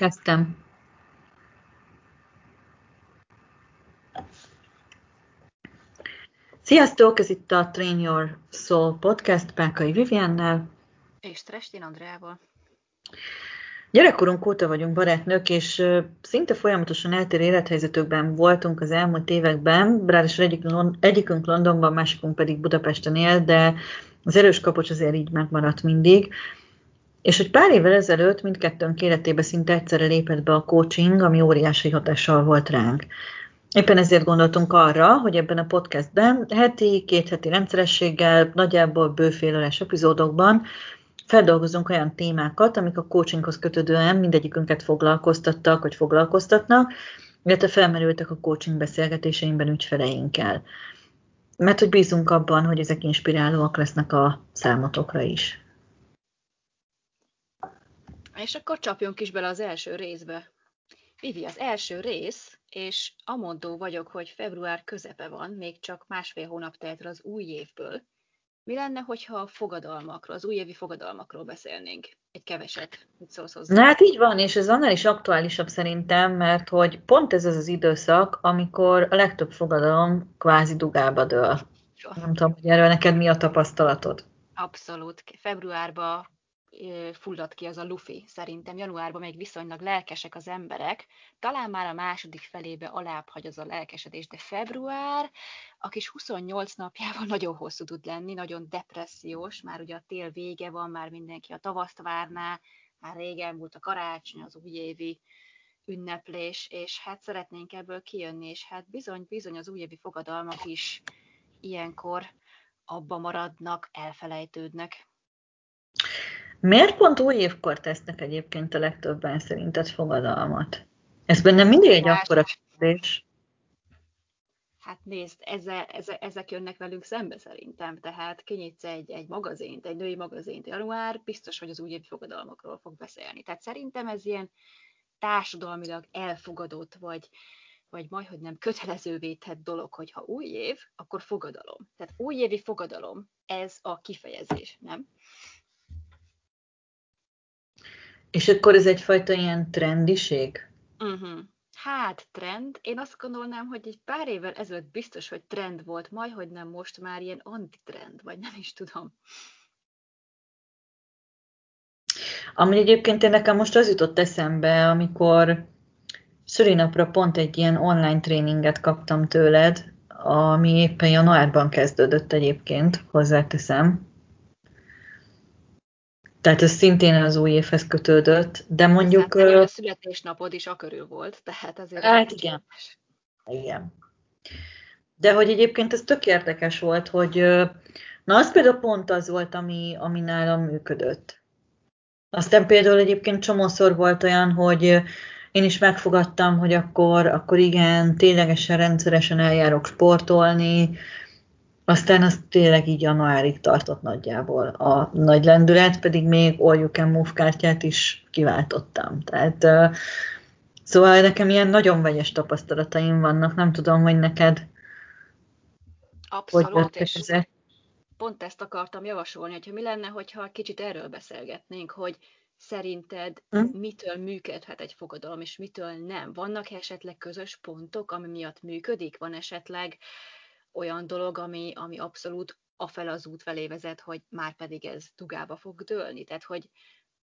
Kezdtem. Sziasztok, ez itt a Train Your Soul podcast Pákai Viviennel. És Trestin Andreával. Gyerekkorunk óta vagyunk barátnők, és szinte folyamatosan eltérő élethelyzetükben voltunk az elmúlt években, ráadásul egyik, egyikünk Londonban, másikunk pedig Budapesten él, de az erős kapocs azért így megmaradt mindig. És hogy pár évvel ezelőtt mindkettőnk életébe szinte egyszerre lépett be a coaching, ami óriási hatással volt ránk. Éppen ezért gondoltunk arra, hogy ebben a podcastben heti, két heti rendszerességgel, nagyjából bőfélőres epizódokban feldolgozunk olyan témákat, amik a coachinghoz kötődően mindegyikünket foglalkoztattak, vagy foglalkoztatnak, illetve felmerültek a coaching beszélgetéseimben ügyfeleinkkel. Mert hogy bízunk abban, hogy ezek inspirálóak lesznek a számotokra is. És akkor csapjunk is bele az első részbe. Vivi, az első rész, és amondó vagyok, hogy február közepe van, még csak másfél hónap telt az új évből. Mi lenne, hogyha a fogadalmakról, az újévi fogadalmakról beszélnénk? Egy keveset. Mit szólsz hozzá? Na hát így van, és ez annál is aktuálisabb szerintem, mert hogy pont ez az az időszak, amikor a legtöbb fogadalom kvázi dugába dől. Nem tudom, hogy erről neked mi a tapasztalatod? Abszolút. Februárban fulladt ki az a lufi. Szerintem januárban még viszonylag lelkesek az emberek, talán már a második felébe alább hagy az a lelkesedés, de február, a kis 28 napjával nagyon hosszú tud lenni, nagyon depressziós, már ugye a tél vége van, már mindenki a tavaszt várná, már régen volt a karácsony, az újévi ünneplés, és hát szeretnénk ebből kijönni, és hát bizony, bizony az újévi fogadalmak is ilyenkor abba maradnak, elfelejtődnek. Miért pont új évkor tesznek egyébként a legtöbben szerinted fogadalmat? Ez bennem mindig egy akkora kérdés. Hát nézd, eze, eze, ezek jönnek velünk szembe szerintem. Tehát kinyitsz egy, egy magazint, egy női magazint január, biztos, hogy az új fogadalmakról fog beszélni. Tehát szerintem ez ilyen társadalmilag elfogadott, vagy, vagy majdhogy nem kötelezővé tett dolog, hogy ha új év, akkor fogadalom. Tehát újévi fogadalom, ez a kifejezés, nem? És akkor ez egyfajta ilyen trendiség? Uh-huh. Hát trend. Én azt gondolnám, hogy egy pár évvel ezelőtt biztos, hogy trend volt, majd hogy nem most már ilyen antitrend, vagy nem is tudom. Ami egyébként én nekem most az jutott eszembe, amikor szülinapra pont egy ilyen online tréninget kaptam tőled, ami éppen januárban kezdődött egyébként, hozzáteszem. Tehát ez szintén az új évhez kötődött, de mondjuk... Hát, a születésnapod is a körül volt, tehát azért... Hát igen. Igen. De hogy egyébként ez tök érdekes volt, hogy na az például pont az volt, ami, ami nálam működött. Aztán például egyébként csomószor volt olyan, hogy én is megfogadtam, hogy akkor, akkor igen, ténylegesen rendszeresen eljárok sportolni, aztán az tényleg így januárig tartott nagyjából a nagy lendület, pedig még All You Can Move kártyát is kiváltottam. Tehát uh, szóval nekem ilyen nagyon vegyes tapasztalataim vannak, nem tudom, hogy neked Abszolút, hogy és ezek. pont ezt akartam javasolni, hogyha mi lenne, hogyha kicsit erről beszélgetnénk, hogy szerinted hm? mitől működhet egy fogadalom, és mitől nem? Vannak esetleg közös pontok, ami miatt működik? Van esetleg olyan dolog, ami, ami abszolút afel az út felé vezet, hogy már pedig ez dugába fog dőlni. Tehát, hogy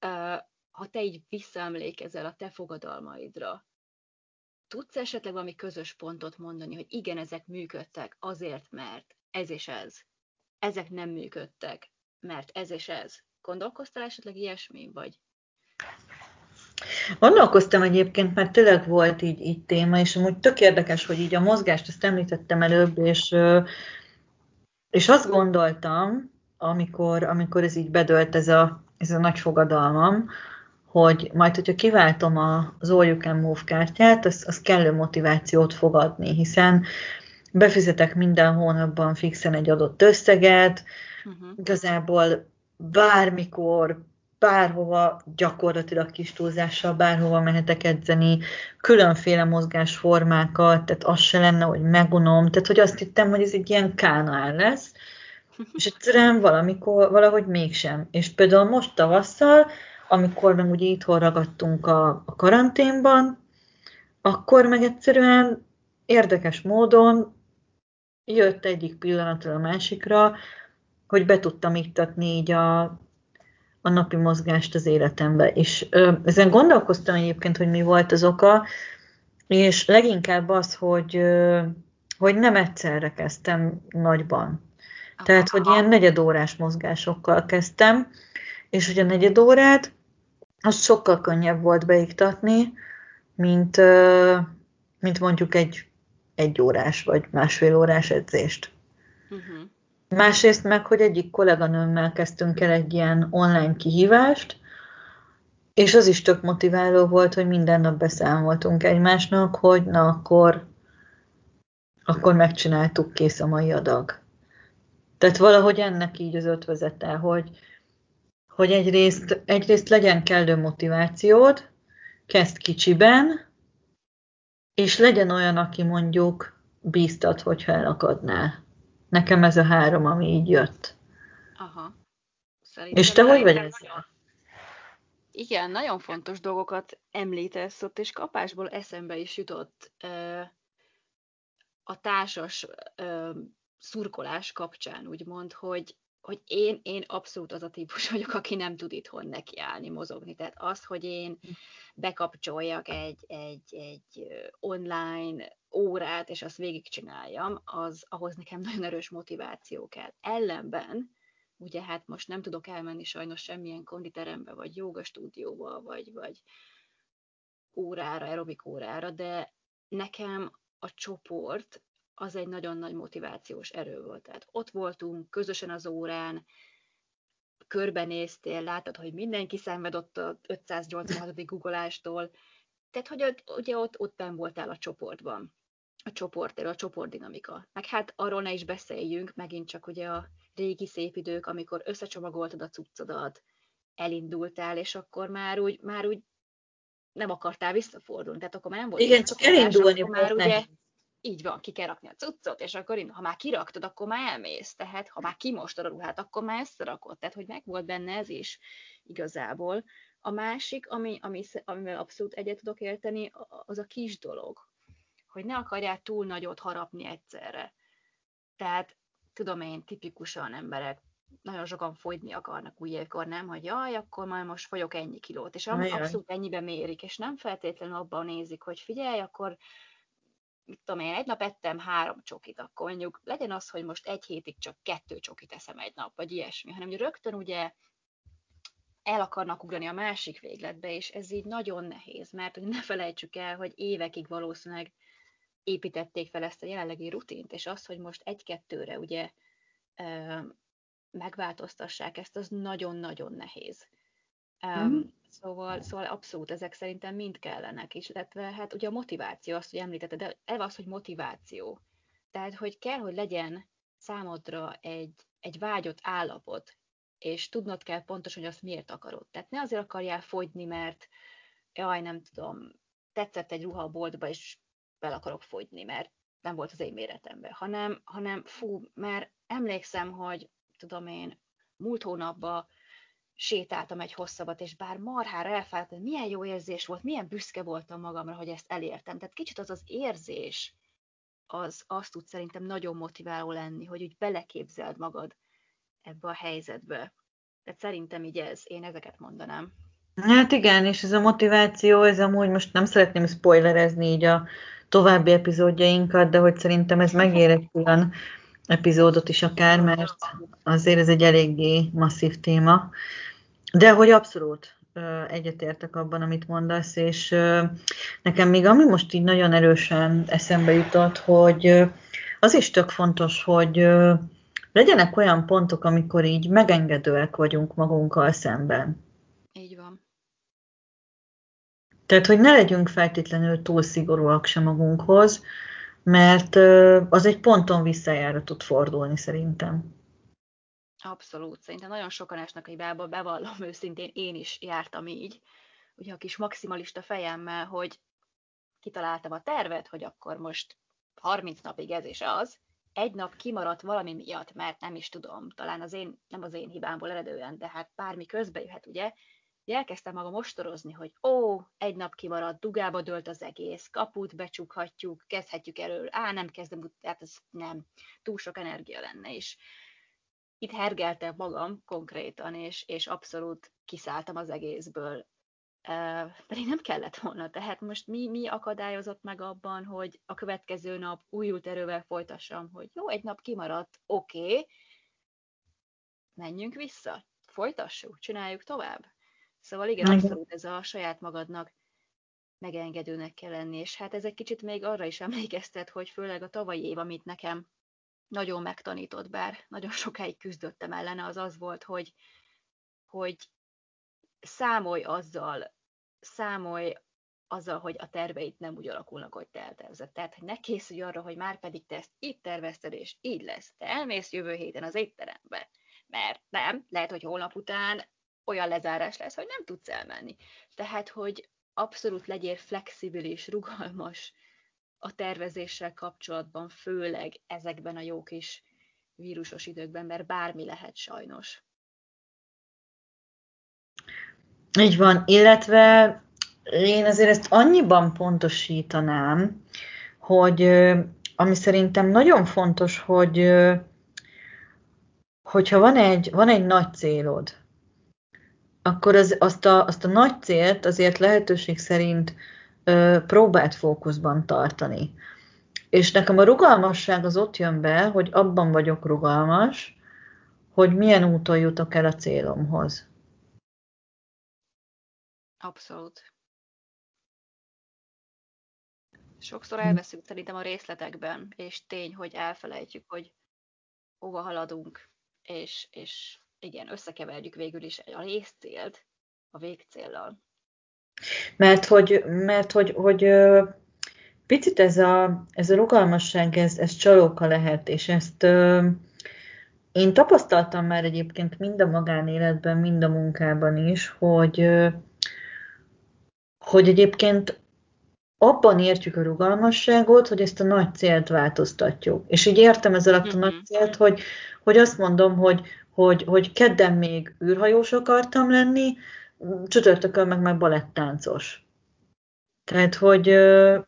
uh, ha te így visszaemlékezel a te fogadalmaidra, tudsz esetleg valami közös pontot mondani, hogy igen, ezek működtek azért, mert ez és ez. Ezek nem működtek, mert ez és ez. Gondolkoztál esetleg ilyesmi, vagy? Gondolkoztam egyébként, mert tényleg volt így, így téma, és amúgy tök érdekes, hogy így a mozgást, ezt említettem előbb, és, és azt gondoltam, amikor, amikor ez így bedölt ez a, ez a nagy fogadalmam, hogy majd, hogyha kiváltom az All You Can Move kártyát, az, az kellő motivációt fog adni, hiszen befizetek minden hónapban fixen egy adott összeget, uh-huh. igazából bármikor, bárhova, gyakorlatilag kis túlzással bárhova mehetek edzeni, különféle mozgásformákat, tehát az se lenne, hogy megunom, tehát hogy azt hittem, hogy ez egy ilyen kánál lesz, és egyszerűen valamikor, valahogy mégsem. És például most tavasszal amikor meg ugye itthon ragadtunk a, a karanténban, akkor meg egyszerűen érdekes módon jött egyik pillanatra a másikra, hogy be tudtam iktatni így a, a napi mozgást az életembe. És ö, ezen gondolkoztam egyébként, hogy mi volt az oka, és leginkább az, hogy, ö, hogy nem egyszerre kezdtem nagyban. Tehát, hogy ilyen negyedórás mozgásokkal kezdtem, és hogy a negyedórát az sokkal könnyebb volt beiktatni, mint, mint mondjuk egy egy órás vagy másfél órás edzést. Uh-huh. Másrészt meg, hogy egyik kolléganőmmel kezdtünk el egy ilyen online kihívást, és az is tök motiváló volt, hogy minden nap beszámoltunk egymásnak, hogy na akkor, akkor megcsináltuk, kész a mai adag. Tehát valahogy ennek így az ötvezete, hogy, hogy egyrészt, egyrészt legyen kellő motivációd, kezd kicsiben, és legyen olyan, aki mondjuk bíztat, hogyha elakadnál. Nekem ez a három, ami így jött. Aha. Szerintem és te hogy vagy ezzel? Igen, nagyon fontos dolgokat említesz ott, és kapásból eszembe is jutott a társas szurkolás kapcsán, úgymond, hogy, hogy én, én abszolút az a típus vagyok, aki nem tud itthon nekiállni, mozogni. Tehát az, hogy én bekapcsoljak egy, egy, egy online órát, és azt végigcsináljam, az ahhoz nekem nagyon erős motiváció kell. Ellenben, ugye hát most nem tudok elmenni sajnos semmilyen konditerembe, vagy joga stúdióba, vagy, vagy órára, aerobik órára, de nekem a csoport az egy nagyon nagy motivációs erő volt. Tehát ott voltunk, közösen az órán, körbenéztél, látod, hogy mindenki szenved ott a 586. guggolástól, tehát, hogy ott, ugye ott, ott nem voltál a csoportban, a csoport, a csoportdinamika. Meg hát arról ne is beszéljünk, megint csak ugye a régi szép idők, amikor összecsomagoltad a cuccodat, elindultál, és akkor már úgy, már úgy nem akartál visszafordulni, tehát akkor már nem volt. Igen, csak elindulni akkor már ugye, így van, ki kell rakni a cuccot, és akkor ha már kiraktad, akkor már elmész, tehát ha már kimostad a ruhát, akkor már összerakod, tehát hogy meg volt benne ez is igazából. A másik, ami, ami, amivel abszolút egyet tudok érteni, az a kis dolog, hogy ne akarjál túl nagyot harapni egyszerre. Tehát tudom én, tipikusan emberek nagyon sokan fogyni akarnak új évkor, nem, hogy jaj, akkor majd most fogyok ennyi kilót, és abszolút ennyibe mérik, és nem feltétlenül abban nézik, hogy figyelj, akkor mit tudom én, egy nap ettem három csokit, akkor mondjuk legyen az, hogy most egy hétig csak kettő csokit eszem egy nap, vagy ilyesmi, hanem hogy rögtön ugye el akarnak ugrani a másik végletbe, és ez így nagyon nehéz, mert hogy ne felejtsük el, hogy évekig valószínűleg építették fel ezt a jelenlegi rutint, és az, hogy most egy-kettőre ugye megváltoztassák ezt, az nagyon-nagyon nehéz. Mm. Szóval, szóval abszolút ezek szerintem mind kellenek is, illetve hát ugye a motiváció, azt, hogy említetted, de ez az, hogy motiváció. Tehát, hogy kell, hogy legyen számodra egy, egy vágyott állapot, és tudnod kell pontosan, hogy azt miért akarod. Tehát ne azért akarjál fogyni, mert jaj, nem tudom, tetszett egy ruha a boltba, és fel akarok fogyni, mert nem volt az én méretemben, hanem, hanem fú, mert emlékszem, hogy tudom én, múlt hónapban sétáltam egy hosszabbat, és bár marhára elfáradt, hogy milyen jó érzés volt, milyen büszke voltam magamra, hogy ezt elértem. Tehát kicsit az az érzés, az azt tud szerintem nagyon motiváló lenni, hogy úgy beleképzeld magad ebbe a helyzetbe. Tehát szerintem így ez, én ezeket mondanám. Hát igen, és ez a motiváció, ez amúgy most nem szeretném spoilerezni így a további epizódjainkat, de hogy szerintem ez megér egy olyan epizódot is akár, mert azért ez egy eléggé masszív téma. De hogy abszolút egyetértek abban, amit mondasz, és nekem még ami most így nagyon erősen eszembe jutott, hogy az is tök fontos, hogy legyenek olyan pontok, amikor így megengedőek vagyunk magunkkal szemben. Így van. Tehát, hogy ne legyünk feltétlenül túl szigorúak sem magunkhoz, mert az egy ponton visszajára tud fordulni szerintem. Abszolút. Szerintem nagyon sokan esnek hibába, bevallom őszintén, én is jártam így, ugye a kis maximalista fejemmel, hogy kitaláltam a tervet, hogy akkor most 30 napig ez és az, egy nap kimaradt valami miatt, mert nem is tudom, talán az én, nem az én hibámból eredően, de hát bármi közbe jöhet, ugye, elkezdtem magam ostorozni, hogy ó, egy nap kimaradt, dugába dölt az egész, kaput becsukhatjuk, kezdhetjük elől, á, nem kezdem, hát ez nem, túl sok energia lenne is. Itt hergeltem magam konkrétan, és, és abszolút kiszálltam az egészből. Uh, pedig nem kellett volna. Tehát most mi, mi akadályozott meg abban, hogy a következő nap újult erővel folytassam, hogy jó, egy nap kimaradt, oké, okay, menjünk vissza, folytassuk, csináljuk tovább. Szóval igen, abszolút ez a saját magadnak megengedőnek kell lenni, és hát ez egy kicsit még arra is emlékeztet, hogy főleg a tavalyi év, amit nekem nagyon megtanított, bár nagyon sokáig küzdöttem ellene, az az volt, hogy, hogy számolj azzal, számolj azzal, hogy a terveit nem úgy alakulnak, hogy te eltervezed. Tehát, hogy ne készülj arra, hogy már pedig te ezt így tervezted, és így lesz. Te elmész jövő héten az étterembe. Mert nem, lehet, hogy holnap után olyan lezárás lesz, hogy nem tudsz elmenni. Tehát, hogy abszolút legyél flexibilis, rugalmas a tervezéssel kapcsolatban, főleg ezekben a jó kis vírusos időkben, mert bármi lehet sajnos. Így van, illetve én azért ezt annyiban pontosítanám, hogy ami szerintem nagyon fontos, hogy hogyha van egy, van egy nagy célod, akkor az, azt, a, azt a nagy célt azért lehetőség szerint ö, próbált fókuszban tartani. És nekem a rugalmasság az ott jön be, hogy abban vagyok rugalmas, hogy milyen úton jutok el a célomhoz. Abszolút. Sokszor elveszünk szerintem a részletekben, és tény, hogy elfelejtjük, hogy hova haladunk, és, és igen, összekeverjük végül is a részcélt a végcéllal. Mert hogy, mert hogy, hogy picit ez a, ez a rugalmasság, ez, ez csalóka lehet, és ezt én tapasztaltam már egyébként mind a magánéletben, mind a munkában is, hogy, hogy egyébként abban értjük a rugalmasságot, hogy ezt a nagy célt változtatjuk. És így értem ez alatt a nagy mhm. célt, hogy, hogy azt mondom, hogy, hogy, hogy kedden még űrhajós akartam lenni, csütörtökön meg már balettáncos. Tehát, hogy ö,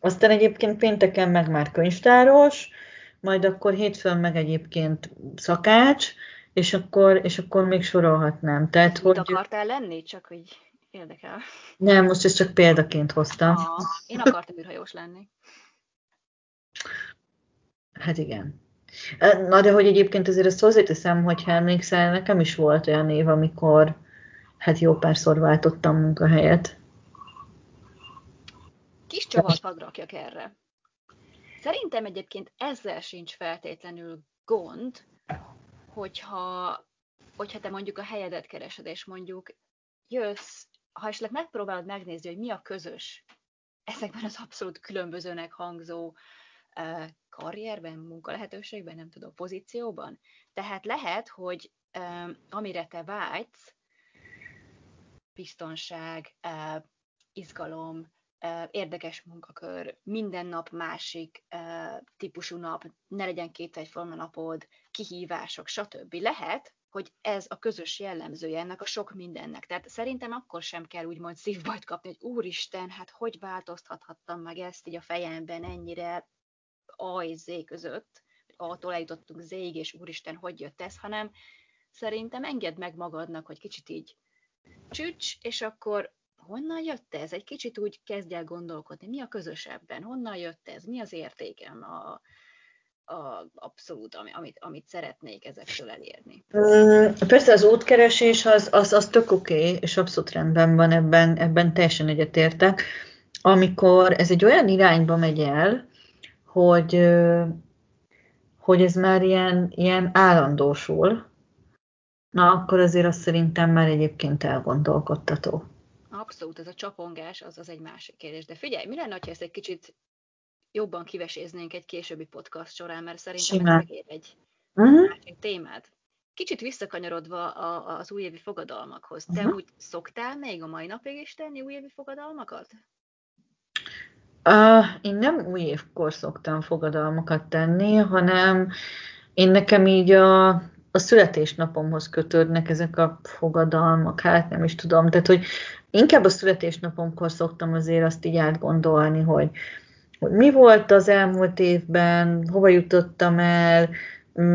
aztán egyébként pénteken meg már könyvtáros, majd akkor hétfőn meg egyébként szakács, és akkor, és akkor még sorolhatnám. Tehát, Mit hogy... akartál lenni? Csak hogy érdekel. Nem, most ezt csak példaként hoztam. Ah, én akartam űrhajós lenni. Hát igen. Na, de hogy egyébként azért ezt hozzáteszem, hogy emlékszel, nekem is volt olyan év, amikor hát jó párszor váltottam munkahelyet. Kis csavart hadd rakjak erre. Szerintem egyébként ezzel sincs feltétlenül gond, hogyha, hogyha te mondjuk a helyedet keresed, és mondjuk jössz, ha esetleg megpróbálod megnézni, hogy mi a közös ezekben az abszolút különbözőnek hangzó karrierben, munkalehetőségben, nem tudom, pozícióban. Tehát lehet, hogy amire te vágysz, biztonság, izgalom, érdekes munkakör, minden nap másik típusú nap, ne legyen két egyforma napod, kihívások, stb. Lehet, hogy ez a közös jellemzője ennek a sok mindennek. Tehát szerintem akkor sem kell úgymond szívbajt kapni, hogy úristen, hát hogy változtathattam meg ezt így a fejemben ennyire A és Z között, A-tól eljutottunk Z-ig, és úristen, hogy jött ez, hanem szerintem engedd meg magadnak, hogy kicsit így csücs, és akkor honnan jött ez? Egy kicsit úgy kezdj el gondolkodni, mi a közösebben, honnan jött ez, mi az értékem, a, a, abszolút, amit, amit szeretnék ezektől elérni. Persze az útkeresés az, az, az tök oké, okay, és abszolút rendben van, ebben, ebben teljesen egyetértek. Amikor ez egy olyan irányba megy el, hogy, hogy ez már ilyen, ilyen állandósul, na akkor azért azt szerintem már egyébként elgondolkodtató. Abszolút, ez a csapongás az az egy másik kérdés. De figyelj, mi lenne, ha ezt egy kicsit jobban kiveséznénk egy későbbi podcast során, mert szerintem Simán. ez megér egy uh-huh. másik témát. Kicsit visszakanyarodva a, az újévi fogadalmakhoz. Te uh-huh. úgy szoktál még a mai napig is tenni újévi fogadalmakat? Uh, én nem új évkor szoktam fogadalmakat tenni, hanem én nekem így a, a születésnapomhoz kötődnek ezek a fogadalmak, hát nem is tudom. Tehát, hogy inkább a születésnapomkor szoktam azért azt így átgondolni, hogy, hogy mi volt az elmúlt évben, hova jutottam el,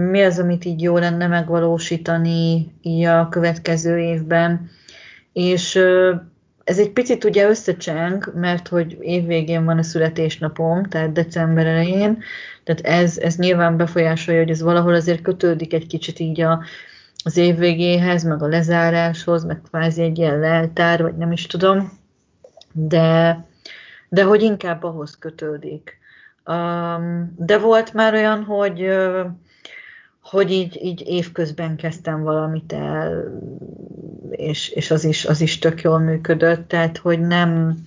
mi az, amit így jó lenne megvalósítani így a következő évben. És ez egy picit ugye összecseng, mert hogy évvégén van a születésnapom, tehát december elején, tehát ez, ez nyilván befolyásolja, hogy ez valahol azért kötődik egy kicsit így a, az év végéhez, meg a lezáráshoz, meg kvázi egy ilyen leltár, vagy nem is tudom, de, de hogy inkább ahhoz kötődik. Um, de volt már olyan, hogy hogy így, így évközben kezdtem valamit el, és, és az, is, az is tök jól működött, tehát hogy nem,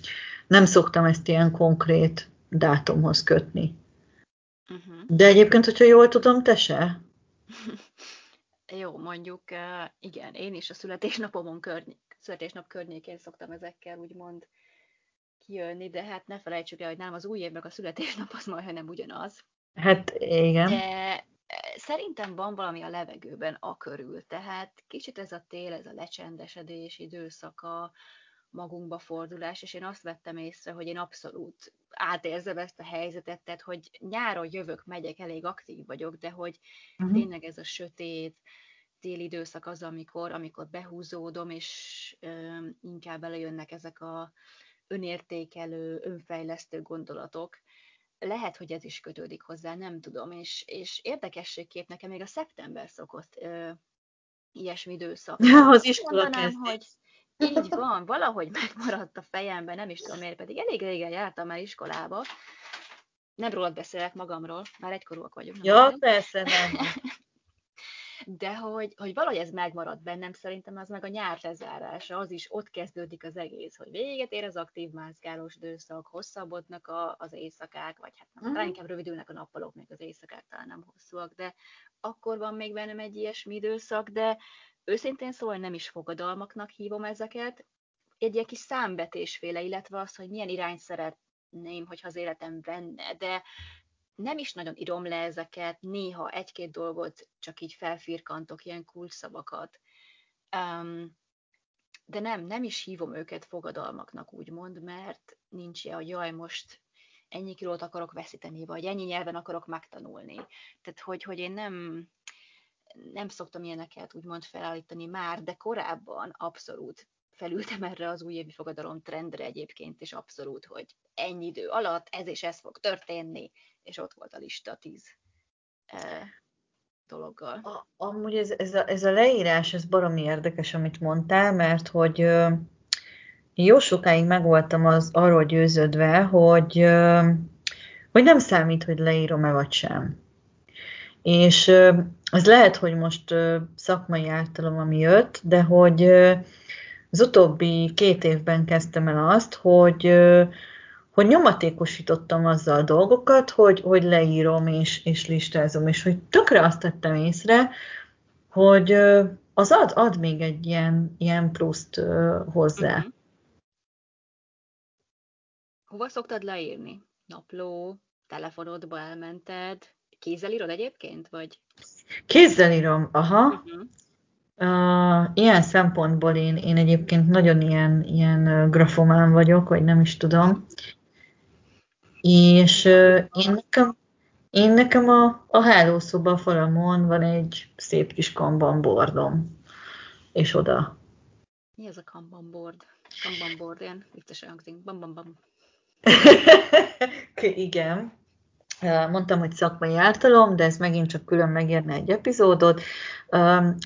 nem szoktam ezt ilyen konkrét dátumhoz kötni. Uh-huh. De egyébként, hogyha jól tudom, te se? Jó, mondjuk igen, én is a születésnapomon körny- születésnap környékén szoktam ezekkel úgymond kijönni, de hát ne felejtsük el, hogy nem az új évnek a születésnap az majdnem ugyanaz. Hát igen. De szerintem van valami a levegőben a körül, tehát kicsit ez a tél, ez a lecsendesedés időszaka, magunkba fordulás, és én azt vettem észre, hogy én abszolút átérzem ezt a helyzetet, tehát hogy nyáron jövök, megyek, elég aktív vagyok, de hogy uh-huh. tényleg ez a sötét, téli időszak az, amikor, amikor behúzódom, és ö, inkább előjönnek ezek a önértékelő, önfejlesztő gondolatok, lehet, hogy ez is kötődik hozzá, nem tudom, és, és érdekességképp nekem még a szeptember szokott ö, ilyesmi időszak. Az iskola mondanám, hogy így van, valahogy megmaradt a fejemben, nem is tudom miért, pedig elég régen jártam már iskolába. Nem rólad beszélek magamról, már egykorúak vagyunk. Ja, persze, nem. De hogy, hogy valahogy ez megmaradt bennem, szerintem az meg a nyár lezárása, az is ott kezdődik az egész, hogy véget ér az aktív mászkálós időszak, hosszabbodnak a, az éjszakák, vagy hát uh-huh. talán inkább rövidülnek a nappalok, még az éjszakák talán nem hosszúak, de akkor van még bennem egy ilyesmi időszak, de őszintén szóval nem is fogadalmaknak hívom ezeket, egy ilyen kis számvetésféle, illetve az, hogy milyen irányt szeretném, hogyha az életem venne, de nem is nagyon írom le ezeket, néha egy-két dolgot csak így felfirkantok, ilyen kulcsszavakat. Um, de nem, nem is hívom őket fogadalmaknak, úgymond, mert nincs ilyen, hogy jaj, most ennyi kilót akarok veszíteni, vagy ennyi nyelven akarok megtanulni. Tehát, hogy, hogy én nem, nem szoktam ilyeneket úgymond felállítani már, de korábban abszolút felültem erre az újévi fogadalom trendre egyébként, és abszolút, hogy ennyi idő alatt ez és ez fog történni, és ott volt a lista tíz e, dologgal. A, amúgy ez, ez, a, ez a leírás, ez baromi érdekes, amit mondtál, mert hogy ö, jó sokáig megvoltam az arról győződve, hogy, ö, hogy nem számít, hogy leírom-e vagy sem. És ö, ez lehet, hogy most szakmai ártalom, ami jött, de hogy az utóbbi két évben kezdtem el azt, hogy hogy nyomatékosítottam azzal a dolgokat, hogy, hogy leírom és, és listázom, és hogy tökre azt tettem észre, hogy az ad, ad még egy ilyen, ilyen pluszt hozzá. Uh-huh. Hova szoktad leírni? Napló, telefonodba elmented? Kézzel írod egyébként, vagy? Kézzel írom, aha. Uh-huh. Uh, ilyen szempontból én, én egyébként nagyon ilyen, ilyen grafomán vagyok, vagy nem is tudom. És uh, én nekem, én nekem a, a hálószoba falamon van egy szép kis kanban bordom, és oda. Mi az a kanban board? Kanban board, ilyen vicces hangzik. Bam, bam, bam. Igen. Mondtam, hogy szakmai ártalom, de ez megint csak külön megérne egy epizódot.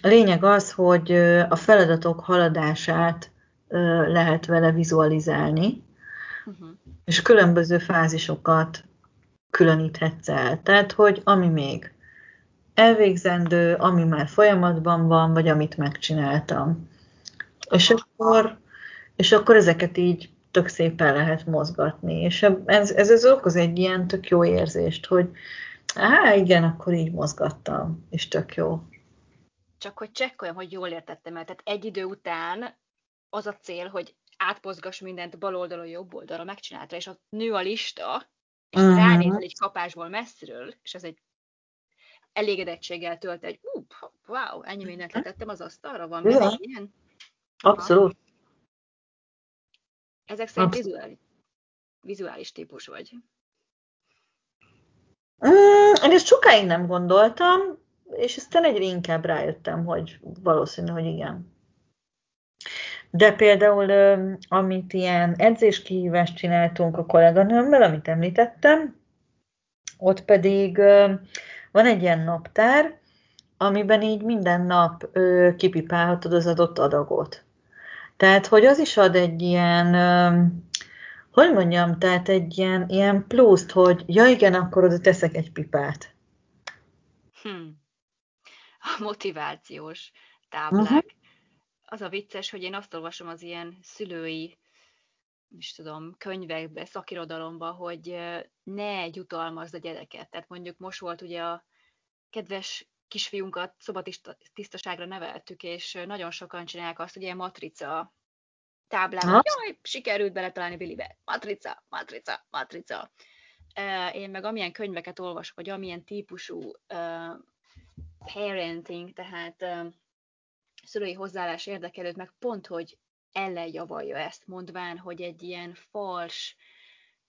Lényeg az, hogy a feladatok haladását lehet vele vizualizálni, uh-huh. és különböző fázisokat különíthetsz el. Tehát, hogy ami még elvégzendő, ami már folyamatban van, vagy amit megcsináltam. És akkor, és akkor ezeket így tök szépen lehet mozgatni. És ez, ez, ez okoz egy ilyen tök jó érzést, hogy á, igen, akkor így mozgattam, és tök jó. Csak hogy csekkoljam, hogy jól értettem el. Tehát egy idő után az a cél, hogy átmozgass mindent bal oldalon, jobb oldalra, megcsinálta, és ott nő a lista, és uh-huh. ránézel egy kapásból messziről, és ez egy elégedettséggel tölt egy, ú, wow, ennyi mindent letettem az asztalra, van még ilyen? Abszolút. Ezek szerint vizuális, vizuális típus vagy. Mm, én ezt sokáig nem gondoltam, és aztán egyre inkább rájöttem, hogy valószínű, hogy igen. De például, amit ilyen edzéskihívást csináltunk a kolléganőmmel, amit említettem, ott pedig van egy ilyen naptár, amiben így minden nap kipipálhatod az adott adagot. Tehát, hogy az is ad egy ilyen, hogy mondjam, tehát egy ilyen, ilyen pluszt, hogy ja igen, akkor oda teszek egy pipát. Hmm. A motivációs táblák. Uh-huh. Az a vicces, hogy én azt olvasom az ilyen szülői is tudom, könyvekbe, szakirodalomba, hogy ne jutalmazd a gyereket. Tehát mondjuk most volt ugye a kedves kisfiunkat szobatisztaságra neveltük, és nagyon sokan csinálják azt, hogy ilyen matrica táblában, jaj, sikerült beletalálni Billybe. Matrica, matrica, matrica. Én meg amilyen könyveket olvasok, vagy amilyen típusú parenting, tehát uh, szülői hozzáállás érdekelőt, meg pont, hogy ellenjavalja ezt, mondván, hogy egy ilyen fals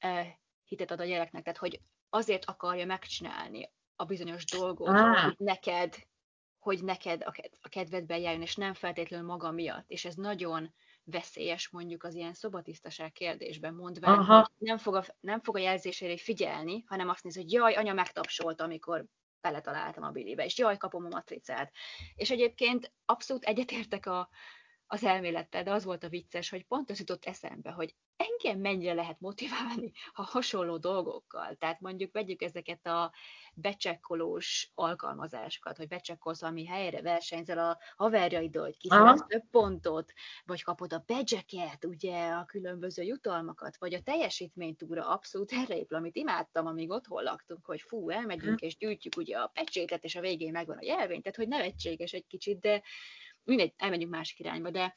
uh, hitet ad a gyereknek, tehát hogy azért akarja megcsinálni a bizonyos dolgot, ah. hogy neked, hogy neked a kedvedben járjon, és nem feltétlenül maga miatt. És ez nagyon veszélyes mondjuk az ilyen szobatisztaság kérdésben, mondván, Aha. hogy nem fog, a, nem fog a jelzésére figyelni, hanem azt néz, hogy jaj, anya megtapsolt, amikor beletaláltam a bilibe, és jaj, kapom a matricát. És egyébként abszolút egyetértek a, az elmélettel, de az volt a vicces, hogy pont az jutott eszembe, hogy engem mennyire lehet motiválni a hasonló dolgokkal. Tehát mondjuk vegyük ezeket a becsekkolós alkalmazásokat, hogy becsekkolsz valami helyre, versenyzel a haverjaiddal, hogy kiszerez több pontot, vagy kapod a bedzseket, ugye a különböző jutalmakat, vagy a teljesítménytúra abszolút erre épül, amit imádtam, amíg otthon laktunk, hogy fú, elmegyünk hm. és gyűjtjük ugye a pecsétet, és a végén megvan a jelvény, tehát hogy nevetséges egy kicsit, de mindegy, elmegyünk másik irányba, de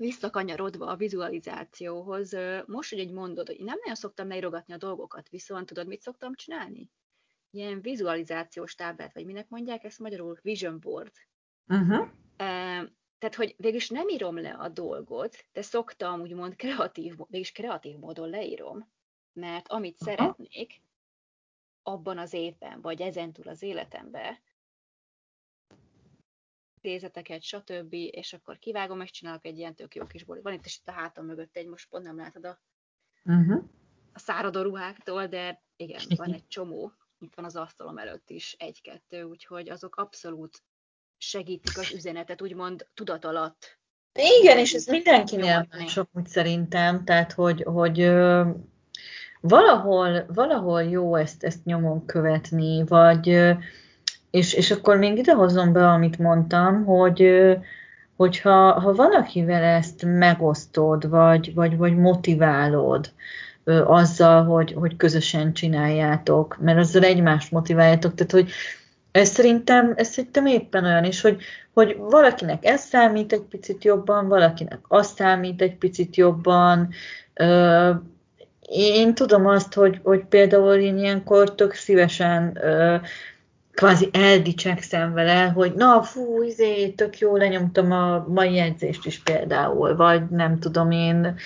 visszakanyarodva a vizualizációhoz, most, hogy egy mondod, hogy én nem nagyon szoktam leírogatni a dolgokat, viszont tudod, mit szoktam csinálni? Ilyen vizualizációs táblát, vagy minek mondják ezt magyarul? Vision board. Uh-huh. Tehát, hogy végülis nem írom le a dolgot, de szoktam úgymond kreatív, végülis kreatív módon leírom, mert amit uh-huh. szeretnék abban az évben, vagy ezentúl az életemben, idézeteket, stb. És akkor kivágom, és csinálok egy ilyen tök jó kis bolit. Van itt is itt a hátam mögött egy, most pont nem látod a, uh-huh. a száradó ruháktól, de igen, van egy csomó. Itt van az asztalom előtt is egy-kettő, úgyhogy azok abszolút segítik az üzenetet, úgymond tudat alatt. Igen, és ez mindenkinél sok, úgy szerintem, tehát hogy, hogy ö, valahol, valahol jó ezt, ezt nyomon követni, vagy ö, és, és akkor még idehozom be, amit mondtam, hogy hogyha ha valakivel ezt megosztod, vagy, vagy, vagy motiválod ö, azzal, hogy, hogy közösen csináljátok, mert azzal egymást motiváljátok, tehát hogy ez szerintem, ez szerintem éppen olyan is, hogy, hogy valakinek ez számít egy picit jobban, valakinek az számít egy picit jobban. Ö, én tudom azt, hogy, hogy például én ilyenkor tök szívesen ö, kvázi eldicsekszem vele, hogy na fú, izé, tök jó lenyomtam a mai jegyzést is például, vagy nem tudom én,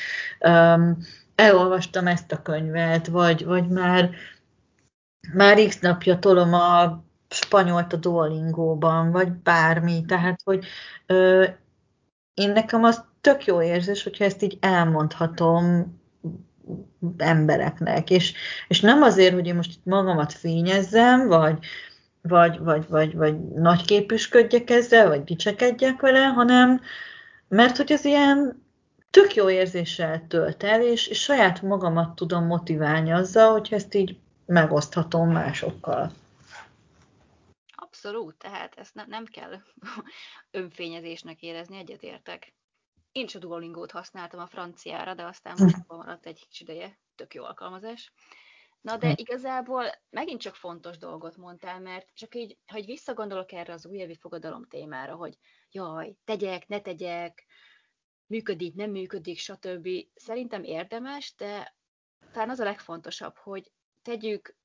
um, elolvastam ezt a könyvet, vagy, vagy már, már x napja tolom a spanyolt a Duolingóban, vagy bármi, tehát, hogy ö, én nekem az tök jó érzés, hogyha ezt így elmondhatom embereknek, és, és nem azért, hogy én most itt magamat fényezzem, vagy, vagy, vagy, vagy, vagy nagy képüsködjek ezzel, vagy dicsekedjek vele, hanem mert hogy az ilyen tök jó érzéssel tölt el, és, és saját magamat tudom motiválni azzal, hogy ezt így megoszthatom másokkal. Abszolút, tehát ezt ne, nem kell önfényezésnek érezni, egyetértek. Én is a Duolingót használtam a franciára, de aztán most maradt egy kis ideje, tök jó alkalmazás. Na de hm. igazából megint csak fontos dolgot mondtál, mert csak így, hogy visszagondolok erre az újévi fogadalom témára, hogy jaj, tegyek, ne tegyek, működik, nem működik, stb. Szerintem érdemes, de talán az a legfontosabb, hogy tegyük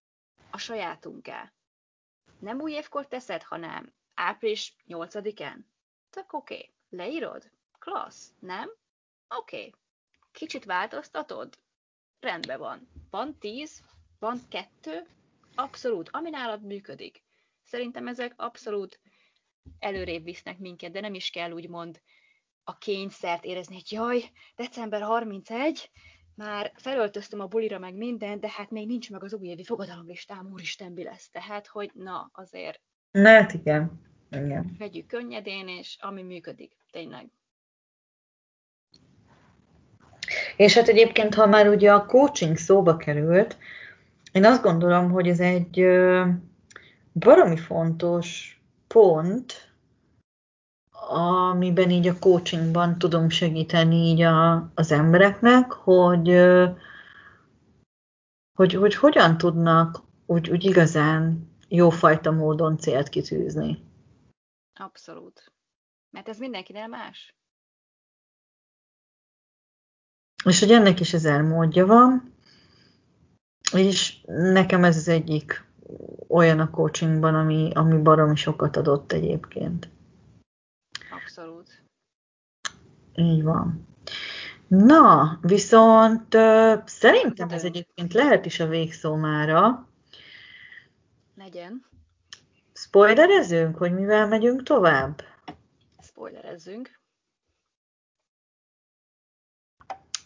a sajátunká. nem új évkor teszed, hanem április 8-án. Tök oké. Okay. Leírod? Klassz, nem? Oké. Okay. Kicsit változtatod? Rendben van. Van 10, van 2, abszolút, ami nálad működik. Szerintem ezek abszolút előrébb visznek minket, de nem is kell úgymond a kényszert érezni, hogy jaj, december 31, már felöltöztem a bulira meg minden, de hát még nincs meg az újévi fogadalomlistám, úristen, mi lesz. Tehát, hogy na, azért... Na, hát igen. igen. Vegyük könnyedén, és ami működik, tényleg. És hát egyébként, ha már ugye a coaching szóba került, én azt gondolom, hogy ez egy baromi fontos pont, amiben így a coachingban tudunk segíteni így a, az embereknek, hogy, hogy, hogy hogyan tudnak úgy, úgy igazán jófajta módon célt kitűzni. Abszolút. Mert ez mindenkinél más. És hogy ennek is ezer módja van, és nekem ez az egyik olyan a coachingban, ami, ami baromi sokat adott egyébként. Abszolút. Így van. Na, viszont uh, szerintem ez egyébként lehet is a végszó mára. Legyen. Spoilerezünk, hogy mivel megyünk tovább? Spoilerezzünk.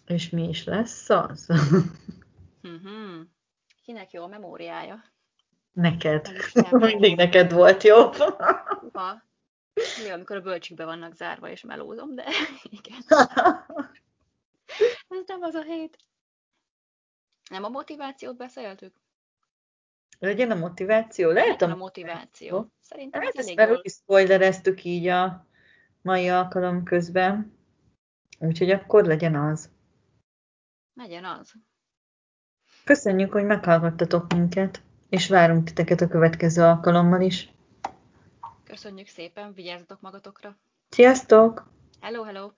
És mi is lesz az? mm-hmm. Kinek jó a memóriája? Neked. Mindig neked volt jó. Ha. Mi, amikor a bölcsikbe vannak zárva, és melózom, de igen. Ez nem az a hét. Nem a motivációt beszéltük? Legyen a motiváció? Lehet a, a motiváció. Szerintem hát ezt elég is spoilereztük így a mai alkalom közben. Úgyhogy akkor legyen az. Legyen az. Köszönjük, hogy meghallgattatok minket, és várunk titeket a következő alkalommal is. Köszönjük szépen, vigyázzatok magatokra. Sziasztok! Hello, hello!